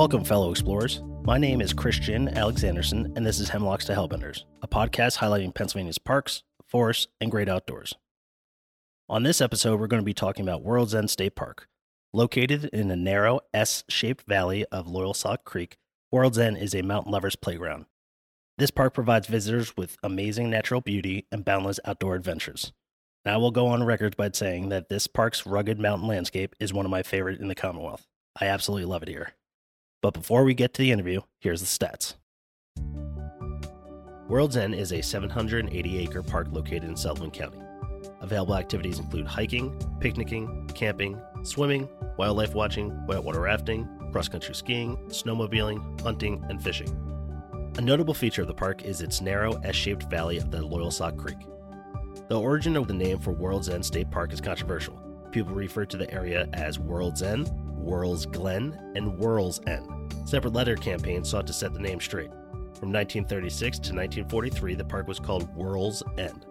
Welcome, fellow explorers. My name is Christian Alexandersen, and this is Hemlocks to Hellbenders, a podcast highlighting Pennsylvania's parks, forests, and great outdoors. On this episode, we're going to be talking about World's End State Park. Located in a narrow S shaped valley of Loyalsock Creek, World's End is a mountain lover's playground. This park provides visitors with amazing natural beauty and boundless outdoor adventures. And I will go on record by saying that this park's rugged mountain landscape is one of my favorite in the Commonwealth. I absolutely love it here. But before we get to the interview, here's the stats. World's End is a 780 acre park located in Sullivan County. Available activities include hiking, picnicking, camping, swimming, wildlife watching, whitewater rafting, cross country skiing, snowmobiling, hunting, and fishing. A notable feature of the park is its narrow S shaped valley of the Loyalsock Creek. The origin of the name for World's End State Park is controversial. People refer to the area as World's End, Whirls Glen, and Whirls End. Separate letter campaigns sought to set the name straight. From 1936 to 1943, the park was called World's End.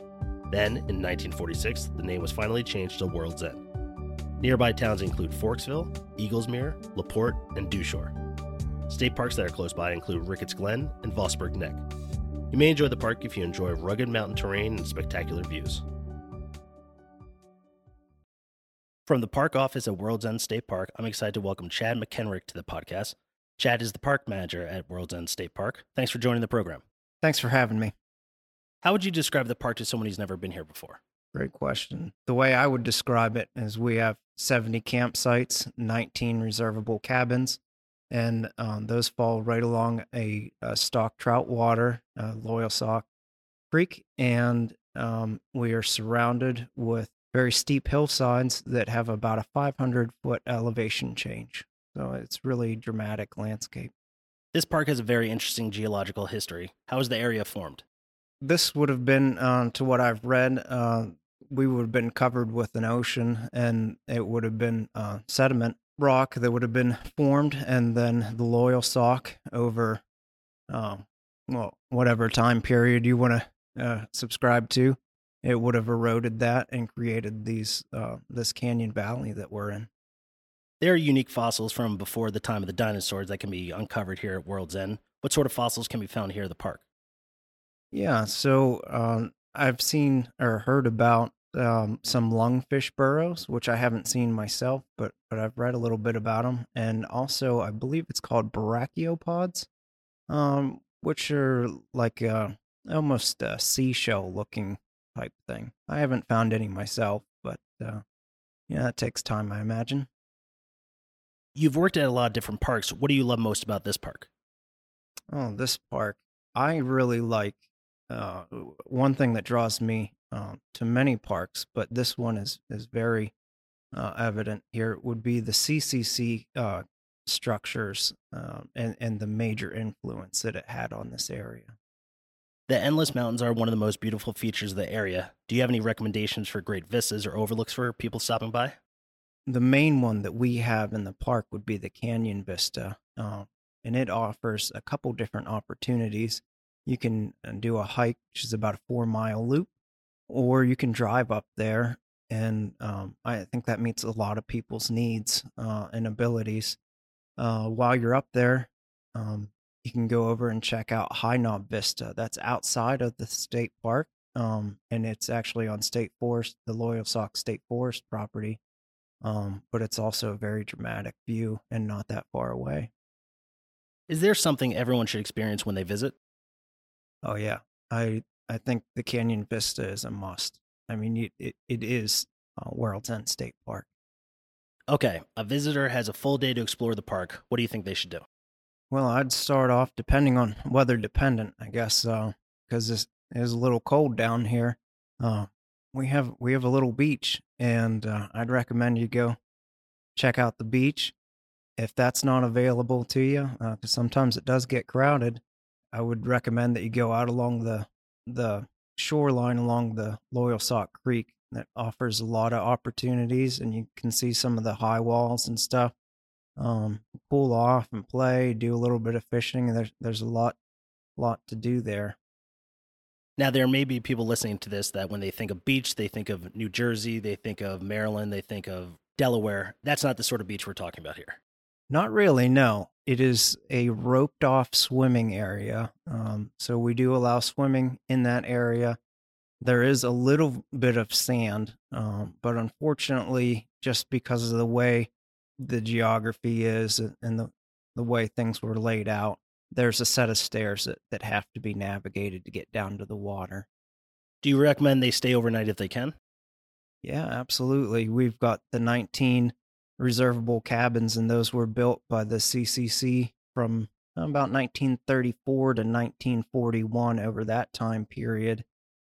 Then, in 1946, the name was finally changed to World's End. Nearby towns include Forksville, Eagles Mere, LaPorte, and Dushore. State parks that are close by include Ricketts Glen and Vosburg Neck. You may enjoy the park if you enjoy rugged mountain terrain and spectacular views. From the park office at World's End State Park, I'm excited to welcome Chad McKenrick to the podcast. Chad is the park manager at World's End State Park. Thanks for joining the program. Thanks for having me. How would you describe the park to someone who's never been here before? Great question. The way I would describe it is we have 70 campsites, 19 reservable cabins, and um, those fall right along a, a stock trout water, uh, Loyalsock Creek, and um, we are surrounded with very steep hillsides that have about a 500 foot elevation change. So it's really dramatic landscape. This park has a very interesting geological history. How is the area formed? This would have been, uh, to what I've read, uh, we would have been covered with an ocean and it would have been uh, sediment rock that would have been formed and then the Loyalsock over uh, well whatever time period you want to uh, subscribe to it would have eroded that and created these uh, this canyon valley that we're in there are unique fossils from before the time of the dinosaurs that can be uncovered here at world's end what sort of fossils can be found here at the park yeah so um, i've seen or heard about um, some lungfish burrows, which I haven't seen myself, but but I've read a little bit about them, and also I believe it's called brachiopods, um, which are like a, almost a seashell looking type thing. I haven't found any myself, but uh, yeah, it takes time, I imagine. You've worked at a lot of different parks. What do you love most about this park? Oh, this park. I really like uh, one thing that draws me uh, to many parks, but this one is is very uh, evident here. Would be the CCC uh, structures um, and and the major influence that it had on this area. The Endless Mountains are one of the most beautiful features of the area. Do you have any recommendations for great vistas or overlooks for people stopping by? The main one that we have in the park would be the Canyon Vista, uh, and it offers a couple different opportunities. You can uh, do a hike, which is about a four mile loop, or you can drive up there. And um, I think that meets a lot of people's needs uh, and abilities. Uh, while you're up there, um, you can go over and check out High Knob Vista. That's outside of the state park, um, and it's actually on state forest, the Loyal Loyalsock State Forest property. Um, but it's also a very dramatic view and not that far away. Is there something everyone should experience when they visit? Oh yeah, I I think the Canyon Vista is a must. I mean, it, it, it is uh, World's End State Park. Okay, a visitor has a full day to explore the park. What do you think they should do? Well, I'd start off depending on weather dependent, I guess, because uh, it is a little cold down here. Uh, we have we have a little beach, and uh, I'd recommend you go check out the beach. If that's not available to you, because uh, sometimes it does get crowded, I would recommend that you go out along the the shoreline along the Loyal Loyalsock Creek that offers a lot of opportunities, and you can see some of the high walls and stuff. Um, cool off and play, do a little bit of fishing. There's there's a lot lot to do there. Now there may be people listening to this that when they think of beach, they think of New Jersey, they think of Maryland, they think of Delaware. That's not the sort of beach we're talking about here. Not really, no. It is a roped off swimming area. Um, so we do allow swimming in that area. There is a little bit of sand, um, but unfortunately, just because of the way the geography is and the, the way things were laid out, there's a set of stairs that, that have to be navigated to get down to the water. Do you recommend they stay overnight if they can? Yeah, absolutely. We've got the 19 reservable cabins, and those were built by the CCC from about 1934 to 1941 over that time period.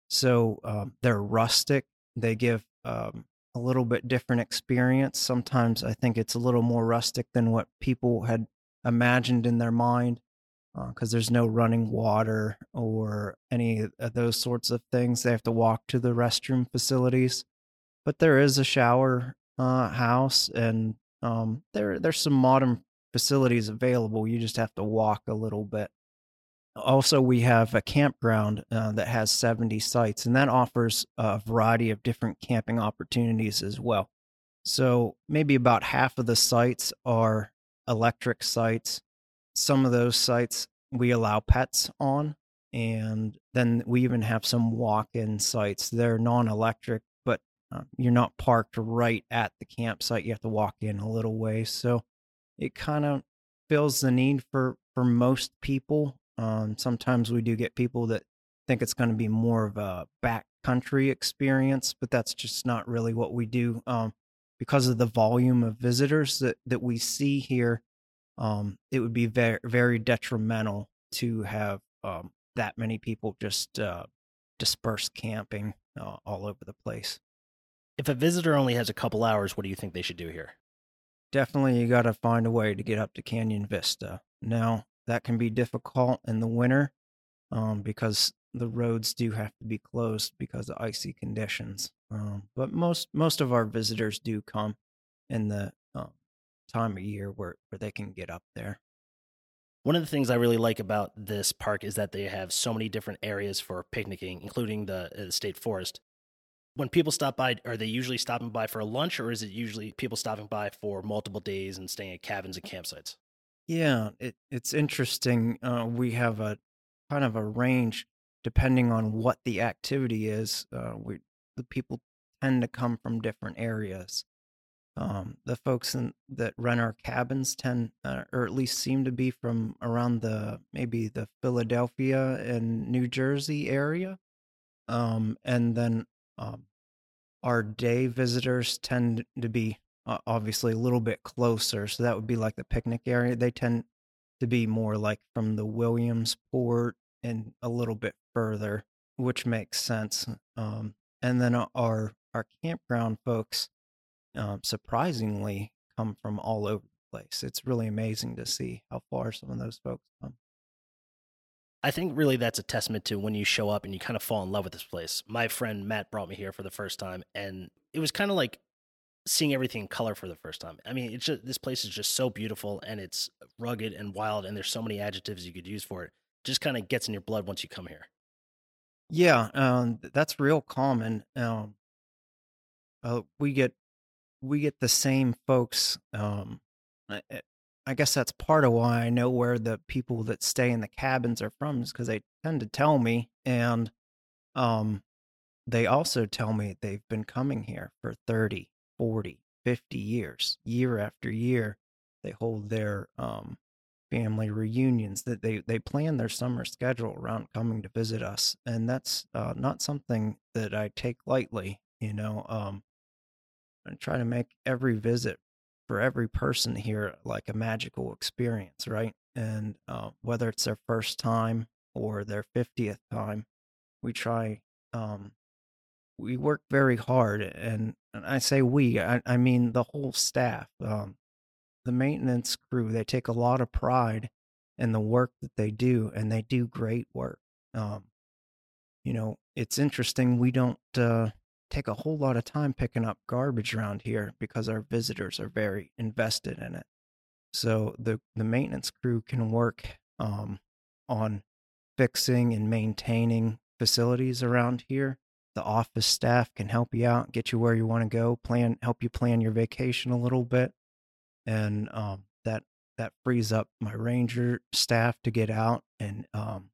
So um, they're rustic. They give um, a little bit different experience. Sometimes I think it's a little more rustic than what people had imagined in their mind because uh, there's no running water or any of those sorts of things. They have to walk to the restroom facilities, but there is a shower uh, house, and um, there there's some modern facilities available. You just have to walk a little bit. Also, we have a campground uh, that has 70 sites, and that offers a variety of different camping opportunities as well. So, maybe about half of the sites are electric sites. Some of those sites we allow pets on, and then we even have some walk in sites. They're non electric, uh, you're not parked right at the campsite. You have to walk in a little way. So it kind of fills the need for for most people. Um, sometimes we do get people that think it's going to be more of a backcountry experience, but that's just not really what we do. Um, because of the volume of visitors that, that we see here, um, it would be very very detrimental to have um, that many people just uh, disperse camping uh, all over the place if a visitor only has a couple hours, what do you think they should do here? Definitely, you got to find a way to get up to Canyon Vista. Now, that can be difficult in the winter um, because the roads do have to be closed because of icy conditions. Um, but most most of our visitors do come in the time of year where, where they can get up there. One of the things I really like about this park is that they have so many different areas for picnicking, including the, uh, state forest when people stop by, are they usually stopping by for a lunch or is it usually people stopping by for multiple days and staying at cabins and campsites? Yeah, it, it's interesting. Uh, we have a kind of a range depending on what the activity is. Uh, we the people tend to come from different areas. Um, the folks in, that run our cabins tend, uh, or at least seem to be from around the maybe the Philadelphia and New Jersey area. Um, and then um, our day visitors tend to be uh, obviously a little bit closer, so that would be like the picnic area. They tend to be more like from the Williamsport and a little bit further, which makes sense. Um, and then our our campground folks, um, surprisingly, come from all over the place. It's really amazing to see how far some of those folks come. I think really that's a testament to when you show up and you kind of fall in love with this place. My friend Matt brought me here for the first time, and it was kind of like seeing everything in color for the first time. I mean, it's just this place is just so beautiful and it's rugged and wild, and there's so many adjectives you could use for it. it just kind of gets in your blood once you come here. Yeah, um, that's real common. Um, uh, we get we get the same folks um, I guess that's part of why I know where the people that stay in the cabins are from is because they tend to tell me. And um, they also tell me they've been coming here for 30, 40, 50 years, year after year. They hold their um, family reunions that they, they plan their summer schedule around coming to visit us. And that's uh, not something that I take lightly, you know. Um, I try to make every visit for every person here like a magical experience, right? And uh, whether it's their first time or their 50th time, we try, um, we work very hard. And, and I say we, I, I mean the whole staff, um, the maintenance crew, they take a lot of pride in the work that they do, and they do great work. Um, you know, it's interesting. We don't, uh, take a whole lot of time picking up garbage around here because our visitors are very invested in it. So the the maintenance crew can work um, on fixing and maintaining facilities around here. The office staff can help you out, get you where you want to go, plan help you plan your vacation a little bit, and um, that that frees up my ranger staff to get out and um,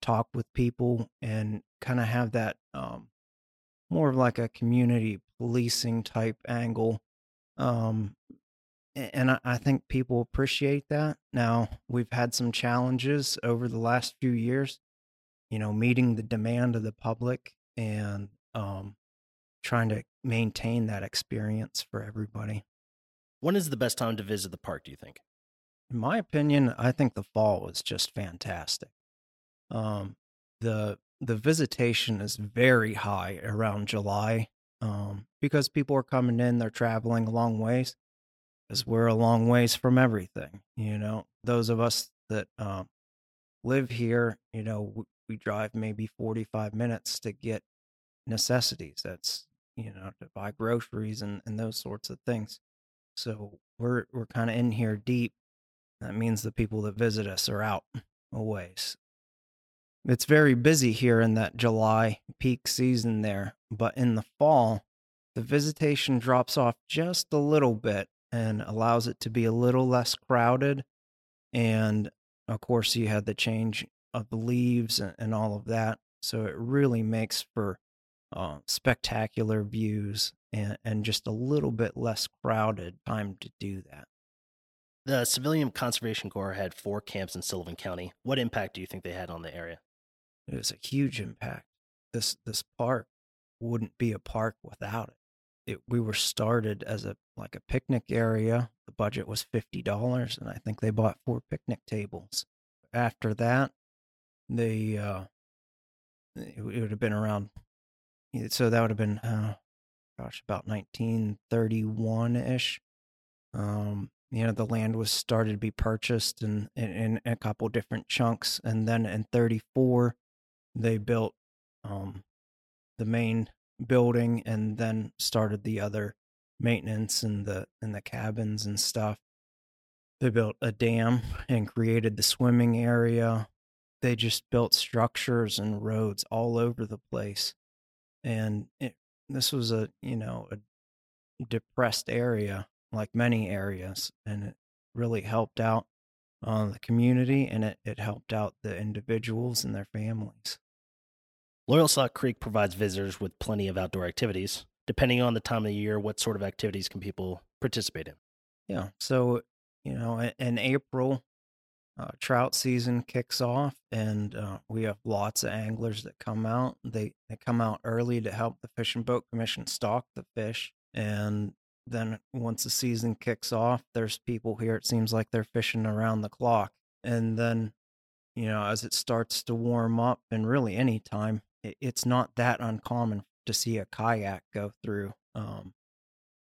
talk with people and kind of have that um, more of like a community policing type angle. Um, and I, I think people appreciate that. Now, we've had some challenges over the last few years, you know, meeting the demand of the public and um, trying to maintain that experience for everybody. When is the best time to visit the park, do you think? In my opinion, I think the fall was just fantastic. Um, the the visitation is very high around July um, because people are coming in, they're traveling a long ways, because we're a long ways from everything. You know, those of us that um, live here, you know, we, we drive maybe 45 minutes to get necessities. That's, you know, to buy groceries and, and those sorts of things. So we're we're kind of in here deep. That means the people that visit us are out a ways it's very busy here in that July peak season there, but in the fall, the visitation drops off just a little bit and allows it to be a little less crowded. And of course, you had the change of the leaves and, all of that. So it really makes for uh, spectacular views and, and just a little bit less crowded time to do that. The Civilian Conservation Corps had four camps in Sullivan County. What impact do you think they had on the area? It was a huge impact. This this park wouldn't be a park without it. It we were started as a like a picnic area. The budget was fifty dollars, and I think they bought four picnic tables. After that, they uh, it, would have been around. So that would have been, uh, gosh, about nineteen thirty one ish. Um, you know, the land was started to be purchased in, in, in a couple different chunks, and then in thirty four, they built um, the main building and then started the other maintenance and the and the cabins and stuff. They built a dam and created the swimming area. They just built structures and roads all over the place. And it, this was a, you know, a depressed area like many areas and it really helped out uh, the community and it, it helped out the individuals and their families. Loyalsock Creek provides visitors with plenty of outdoor activities. Depending on the time of the year, what sort of activities can people participate in? Yeah. So, you know, in April, uh, trout season kicks off, and uh, we have lots of anglers that come out. They they come out early to help the Fish and Boat Commission stock the fish, and then once the season kicks off, there's people here. It seems like they're fishing around the clock, and then, you know, as it starts to warm up, and really any time, it's not that uncommon to see a kayak go through. Um,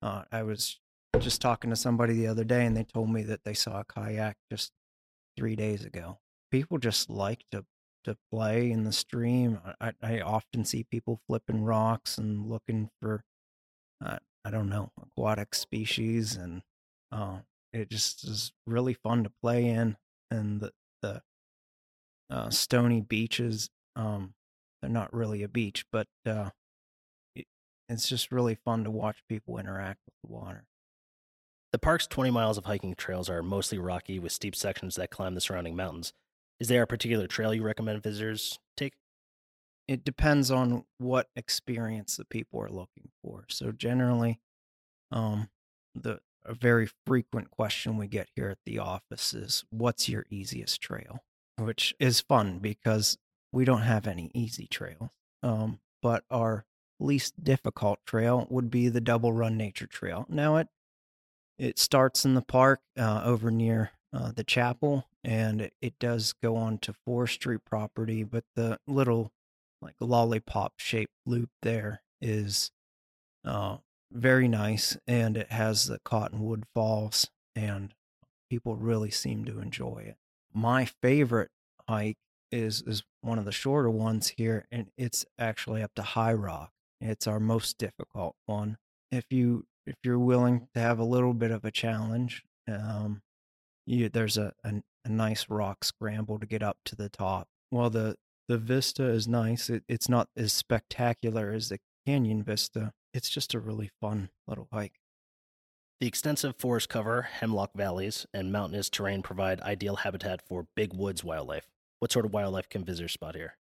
uh, I was just talking to somebody the other day, and they told me that they saw a kayak just three days ago. People just like to to play in the stream. I, I often see people flipping rocks and looking for, uh, I don't know, aquatic species, and uh, it just is really fun to play in. And the the uh, stony beaches um, they're not really a beach, but uh, it, it's just really fun to watch people interact with the water. The park's 20 miles of hiking trails are mostly rocky with steep sections that climb the surrounding mountains. Is there a particular trail you recommend visitors take? It depends on what experience the people are looking for. So generally, um, the a very frequent question we get here at the office is, "What's your easiest trail?" Which is fun because we don't have any easy trails. Um, but our least difficult trail would be the Double Run Nature Trail. Now it it starts in the park uh, over near uh, the chapel, and it, it does go on to forestry property. But the little like lollipop shaped loop there is uh, very nice, and it has the Cottonwood Falls, and people really seem to enjoy it. My favorite hike is is one of the shorter ones here, and it's actually up to High Rock. It's our most difficult one. If you if you're willing to have a little bit of a challenge, um, you, there's a, a, a nice rock scramble to get up to the top. Well, the the vista is nice, it, it's not as spectacular as the canyon vista. It's just a really fun little hike. The extensive forest cover, hemlock valleys, and mountainous terrain provide ideal habitat for big woods wildlife. What sort of wildlife can visitors spot here?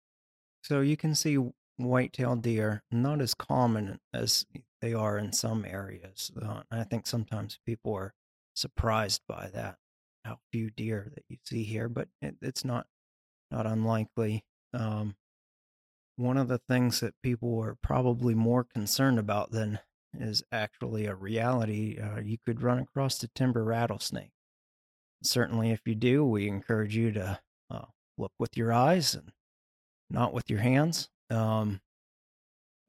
So you can see white-tailed deer, not as common as they are in some areas. Uh, I think sometimes people are surprised by that, how few deer that you see here, but it, it's not not unlikely. Um, one of the things that people are probably more concerned about than is actually a reality. Uh, you could run across the timber rattlesnake. Certainly, if you do, we encourage you to uh, look with your eyes and not with your hands. Um,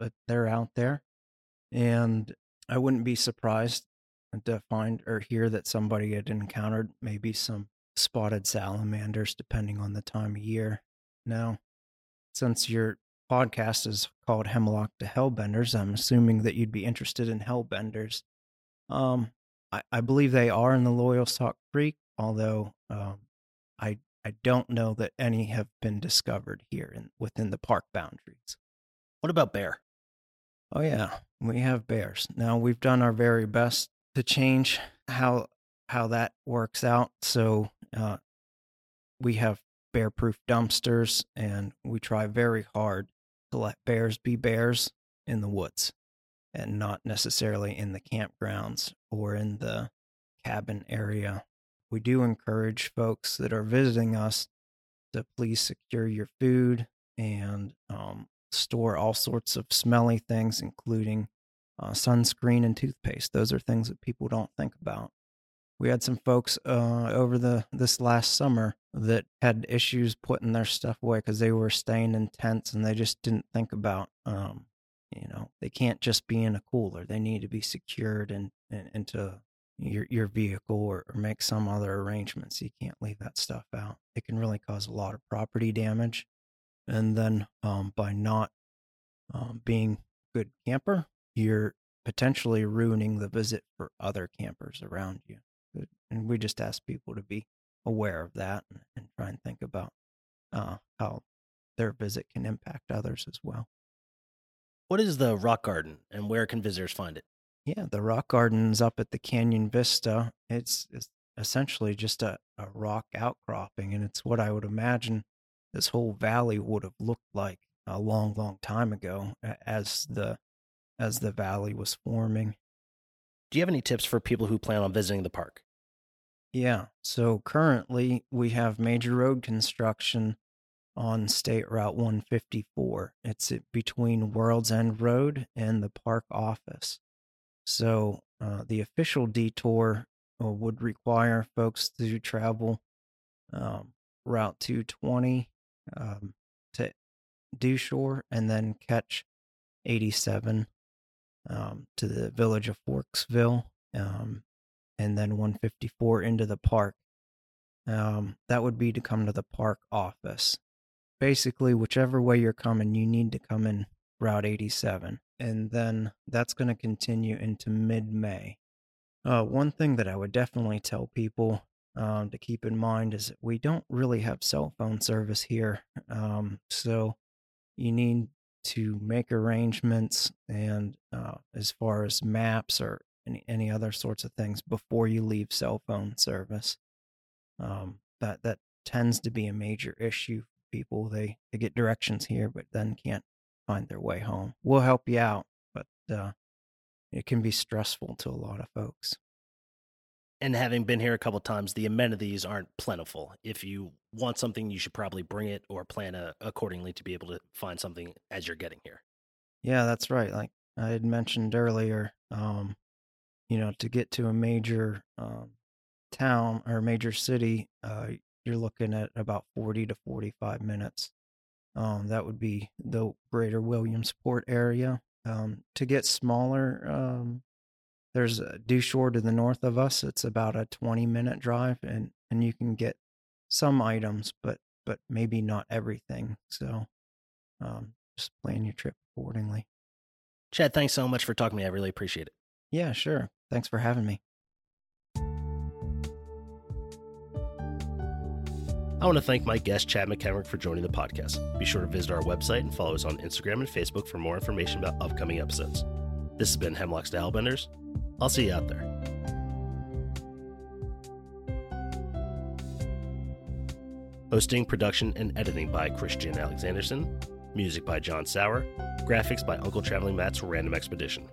but they're out there. And I wouldn't be surprised to find or hear that somebody had encountered maybe some spotted salamanders, depending on the time of year. Now, since your podcast is called Hemlock to Hellbenders, I'm assuming that you'd be interested in Hellbenders. Um, I, I believe they are in the Loyal Loyalsock Creek, although um, I I don't know that any have been discovered here in, within the park boundaries. What about bear? Oh yeah, we have bears. Now we've done our very best to change how how that works out. So uh, we have bear-proof dumpsters, and we try very hard to let bears be bears in the woods, and not necessarily in the campgrounds or in the cabin area. We do encourage folks that are visiting us to please secure your food and um, store all sorts of smelly things, including uh, sunscreen and toothpaste. Those are things that people don't think about. We had some folks uh, over the this last summer that had issues putting their stuff away because they were staying in tents and they just didn't think about, um, you know, they can't just be in a cooler. They need to be secured in, in, into your your vehicle or, or make some other arrangements. You can't leave that stuff out. It can really cause a lot of property damage and then um, by not um, being good camper, you're potentially ruining the visit for other campers around you. And we just ask people to be aware of that and, and try and think about uh, how their visit can impact others as well. What is the rock garden and where can visitors find it? Yeah, the rock garden's up at the Canyon Vista. It's, it's essentially just a, a rock outcropping, and it's what I would imagine this whole valley would have looked like a long, long time ago as the as the valley was forming. Do you have any tips for people who plan on visiting the park? Yeah. So currently we have major road construction on State Route 154. It's between World's End Road and the park office. So uh, the official detour uh, would require folks to travel um, Route 220 um, to Dushore and then catch 87 um, to the village of Forksville um, and then 154 into the park. Um, that would be to come to the park office. Basically, whichever way you're coming, you need to come in Route 87. And then that's going to continue into mid May. Uh, one thing that I would definitely tell people um, to keep in mind is we don't really have cell phone service here. Um, so you need to make arrangements and uh, as far as maps or any, any other sorts of things before you leave cell phone service. Um, that that tends to be a major issue for people. They they get directions here, but then can't find their way home. We'll help you out, but uh, it can be stressful to a lot of folks and having been here a couple times, the amenities aren't plentiful. If you want something, you should probably bring it or plan a, accordingly to be able to find something as you're getting here. Yeah, that's right. Like I had mentioned earlier, um, you know, to get to a major um, town or major city, uh, you're looking at about 40 to 45 minutes. Um, that would be the greater Williamsport area. Um, to get smaller um, there's a Dushore to the north of us. It's about a 20 minute drive, and and you can get some items, but but maybe not everything. So um, just plan your trip accordingly. Chad, thanks so much for talking to me. I really appreciate it. Yeah, sure. Thanks for having me. I want to thank my guest, Chad McKenrick, for joining the podcast. Be sure to visit our website and follow us on Instagram and Facebook for more information about upcoming episodes. This has been Hemlocks to Hellbenders. I'll see you out there. Hosting, production, and editing by Christian Alexandersen. Music by Jon Sauer. Graphics by Uncle Traveling Matt's Random Expedition.